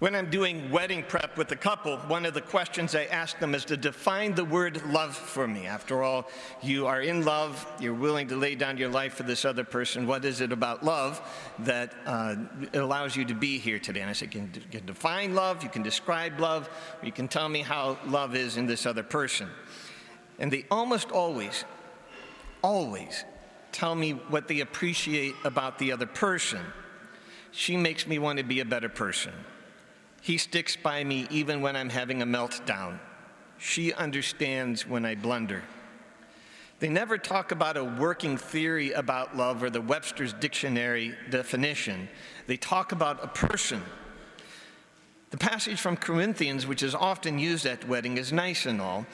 When I'm doing wedding prep with a couple, one of the questions I ask them is to define the word love for me. After all, you are in love, you're willing to lay down your life for this other person. What is it about love that uh, allows you to be here today? And I said, you can, you can define love, you can describe love, you can tell me how love is in this other person. And they almost always, always tell me what they appreciate about the other person. She makes me want to be a better person. He sticks by me even when I'm having a meltdown. She understands when I blunder. They never talk about a working theory about love or the Webster's dictionary definition. They talk about a person. The passage from Corinthians, which is often used at wedding, is nice and all.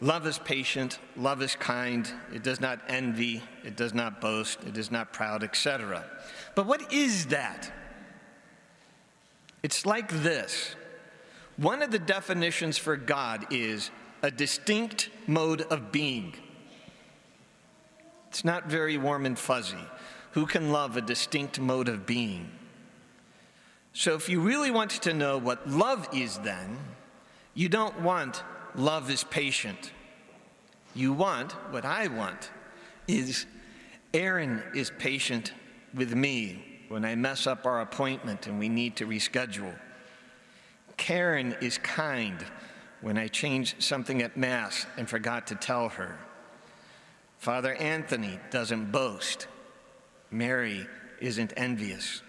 Love is patient, love is kind, it does not envy, it does not boast, it is not proud, etc. But what is that? It's like this one of the definitions for God is a distinct mode of being. It's not very warm and fuzzy. Who can love a distinct mode of being? So, if you really want to know what love is, then, you don't want love is patient. You want, what I want, is Aaron is patient with me when I mess up our appointment and we need to reschedule. Karen is kind when I change something at Mass and forgot to tell her. Father Anthony doesn't boast. Mary isn't envious.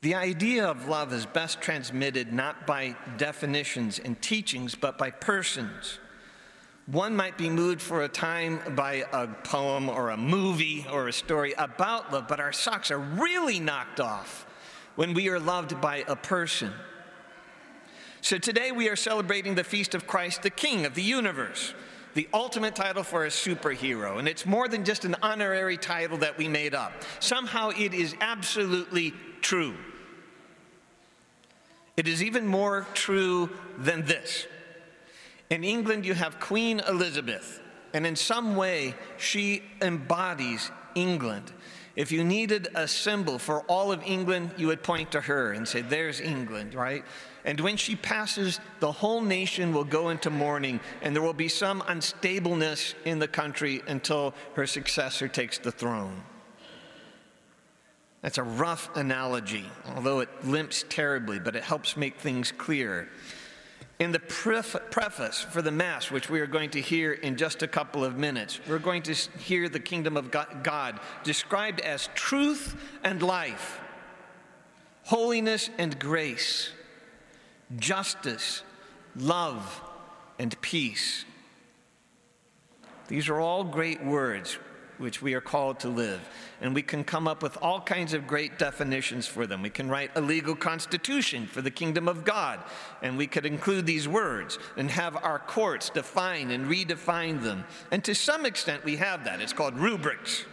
The idea of love is best transmitted not by definitions and teachings, but by persons. One might be moved for a time by a poem or a movie or a story about love, but our socks are really knocked off when we are loved by a person. So today we are celebrating the feast of Christ, the King of the universe, the ultimate title for a superhero. And it's more than just an honorary title that we made up. Somehow it is absolutely true. It is even more true than this. In England, you have Queen Elizabeth, and in some way, she embodies England. If you needed a symbol for all of England, you would point to her and say, There's England, right? And when she passes, the whole nation will go into mourning, and there will be some unstableness in the country until her successor takes the throne. That's a rough analogy, although it limps terribly, but it helps make things clear. In the preface for the Mass, which we are going to hear in just a couple of minutes, we're going to hear the kingdom of God described as truth and life, holiness and grace, justice, love, and peace. These are all great words which we are called to live. And we can come up with all kinds of great definitions for them. We can write a legal constitution for the kingdom of God, and we could include these words and have our courts define and redefine them. And to some extent, we have that. It's called rubrics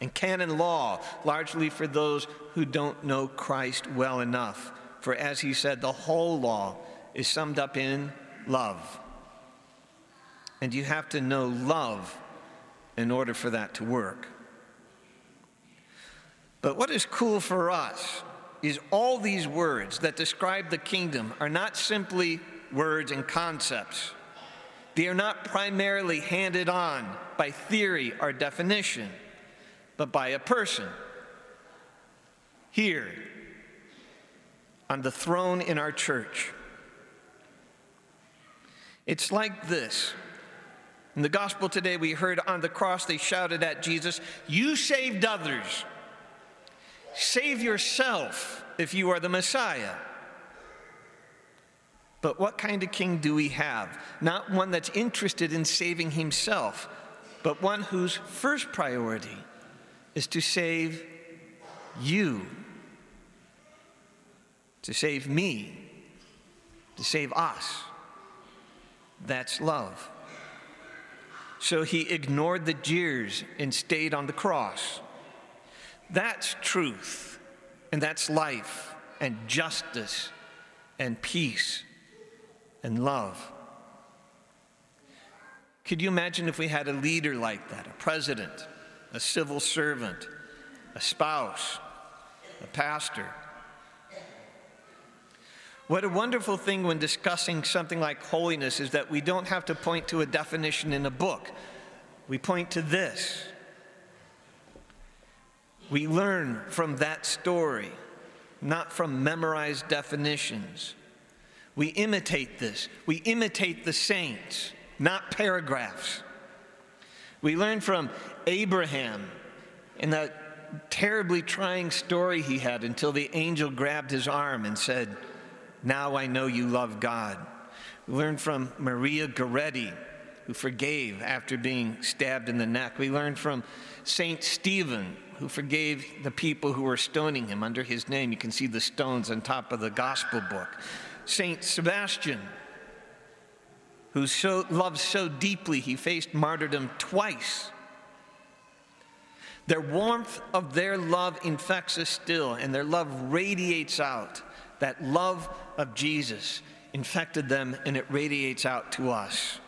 and canon law, largely for those who don't know Christ well enough. For as he said, the whole law is summed up in love. And you have to know love in order for that to work. But what is cool for us is all these words that describe the kingdom are not simply words and concepts. They are not primarily handed on by theory or definition, but by a person. Here, on the throne in our church. It's like this in the gospel today, we heard on the cross they shouted at Jesus, You saved others. Save yourself if you are the Messiah. But what kind of king do we have? Not one that's interested in saving himself, but one whose first priority is to save you, to save me, to save us. That's love. So he ignored the jeers and stayed on the cross. That's truth, and that's life, and justice, and peace, and love. Could you imagine if we had a leader like that, a president, a civil servant, a spouse, a pastor, What a wonderful thing when discussing something like holiness is that we don't have to point to a definition in a book. We point to this. We learn from that story, not from memorized definitions. We imitate this. We imitate the saints, not paragraphs. We learn from Abraham in that terribly trying story he had until the angel grabbed his arm and said, Now I know you love God. We learn from Maria Goretti, who forgave after being stabbed in the neck. We learn from St. Stephen, who forgave the people who were stoning him under his name. You can see the stones on top of the gospel book. St. Sebastian, who so, loved so deeply he faced martyrdom twice. Their warmth of their love infects us still, and their love radiates out. That love of Jesus infected them, and it radiates out to us.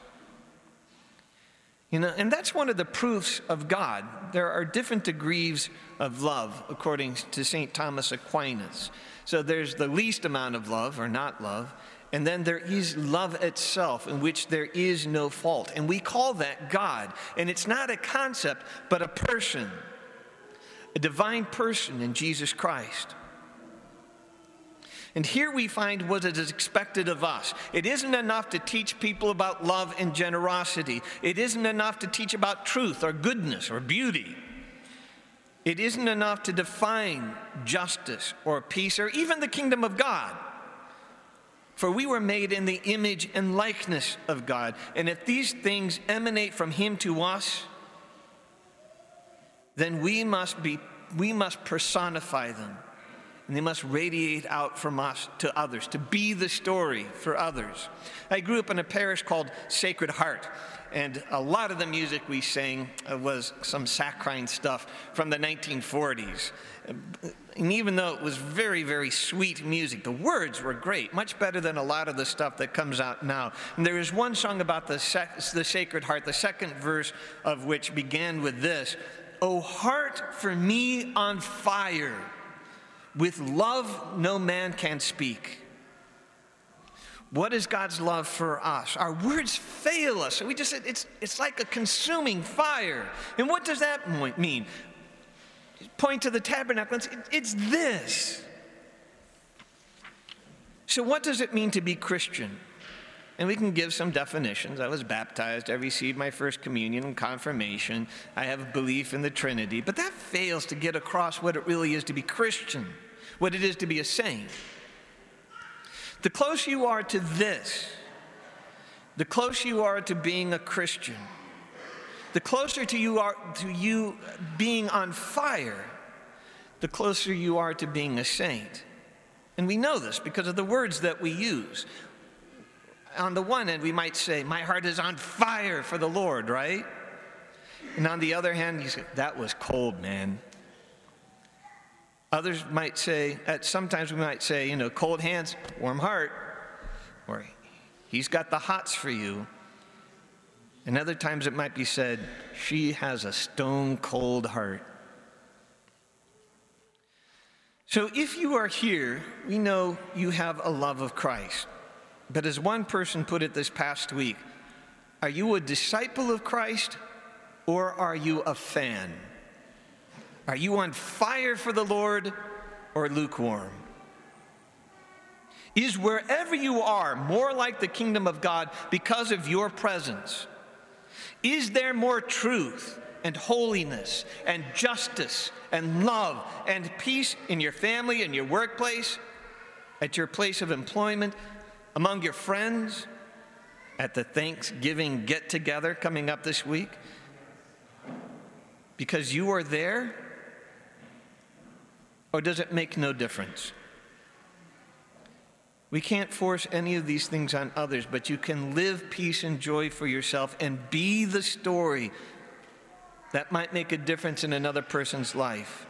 You know, and that's one of the proofs of God. There are different degrees of love, according to St. Thomas Aquinas. So there's the least amount of love, or not love, and then there is love itself, in which there is no fault. And we call that God. And it's not a concept, but a person, a divine person in Jesus Christ. And here we find what is expected of us. It isn't enough to teach people about love and generosity. It isn't enough to teach about truth or goodness or beauty. It isn't enough to define justice or peace or even the kingdom of God. For we were made in the image and likeness of God. And if these things emanate from Him to us, then we must, be, we must personify them and they must radiate out from us to others, to be the story for others. I grew up in a parish called Sacred Heart, and a lot of the music we sang uh, was some saccharine stuff from the 1940s. And even though it was very, very sweet music, the words were great, much better than a lot of the stuff that comes out now. And there is one song about the, the Sacred Heart, the second verse of which began with this O heart for me on fire with love, no man can speak. What is God's love for us? Our words fail us. We just it's it's like a consuming fire. And what does that mean? Point to the tabernacle. It's, it's this. So, what does it mean to be Christian? And we can give some definitions. I was baptized, I received my first communion and confirmation, I have belief in the Trinity, but that fails to get across what it really is to be Christian, what it is to be a saint. The closer you are to this, the closer you are to being a Christian, the closer to you are to you being on fire, the closer you are to being a saint. And we know this because of the words that we use on the one end, we might say, My heart is on fire for the Lord, right? And on the other hand, you say, That was cold, man. Others might say, at sometimes we might say, you know, cold hands, warm heart, or he's got the hots for you. And other times it might be said, she has a stone cold heart. So if you are here, we know you have a love of Christ. But as one person put it this past week, are you a disciple of Christ or are you a fan? Are you on fire for the Lord or lukewarm? Is wherever you are more like the kingdom of God because of your presence? Is there more truth and holiness and justice and love and peace in your family, in your workplace, at your place of employment, among your friends at the Thanksgiving get together coming up this week? Because you are there? Or does it make no difference? We can't force any of these things on others, but you can live peace and joy for yourself and be the story that might make a difference in another person's life.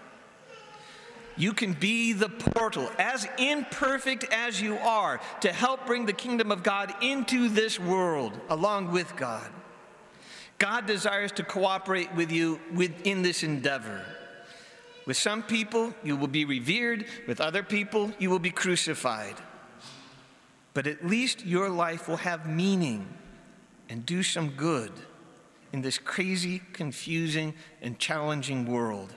You can be the portal, as imperfect as you are, to help bring the kingdom of God into this world along with God. God desires to cooperate with you within this endeavor. With some people, you will be revered. With other people, you will be crucified. but at least your life will have meaning and do some good in this crazy, confusing, and challenging world.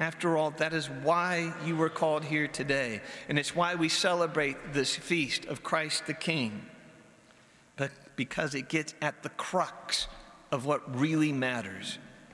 After all, that is why you were called here today, and it's why we celebrate this feast of Christ the King. But because it gets at the crux of what really matters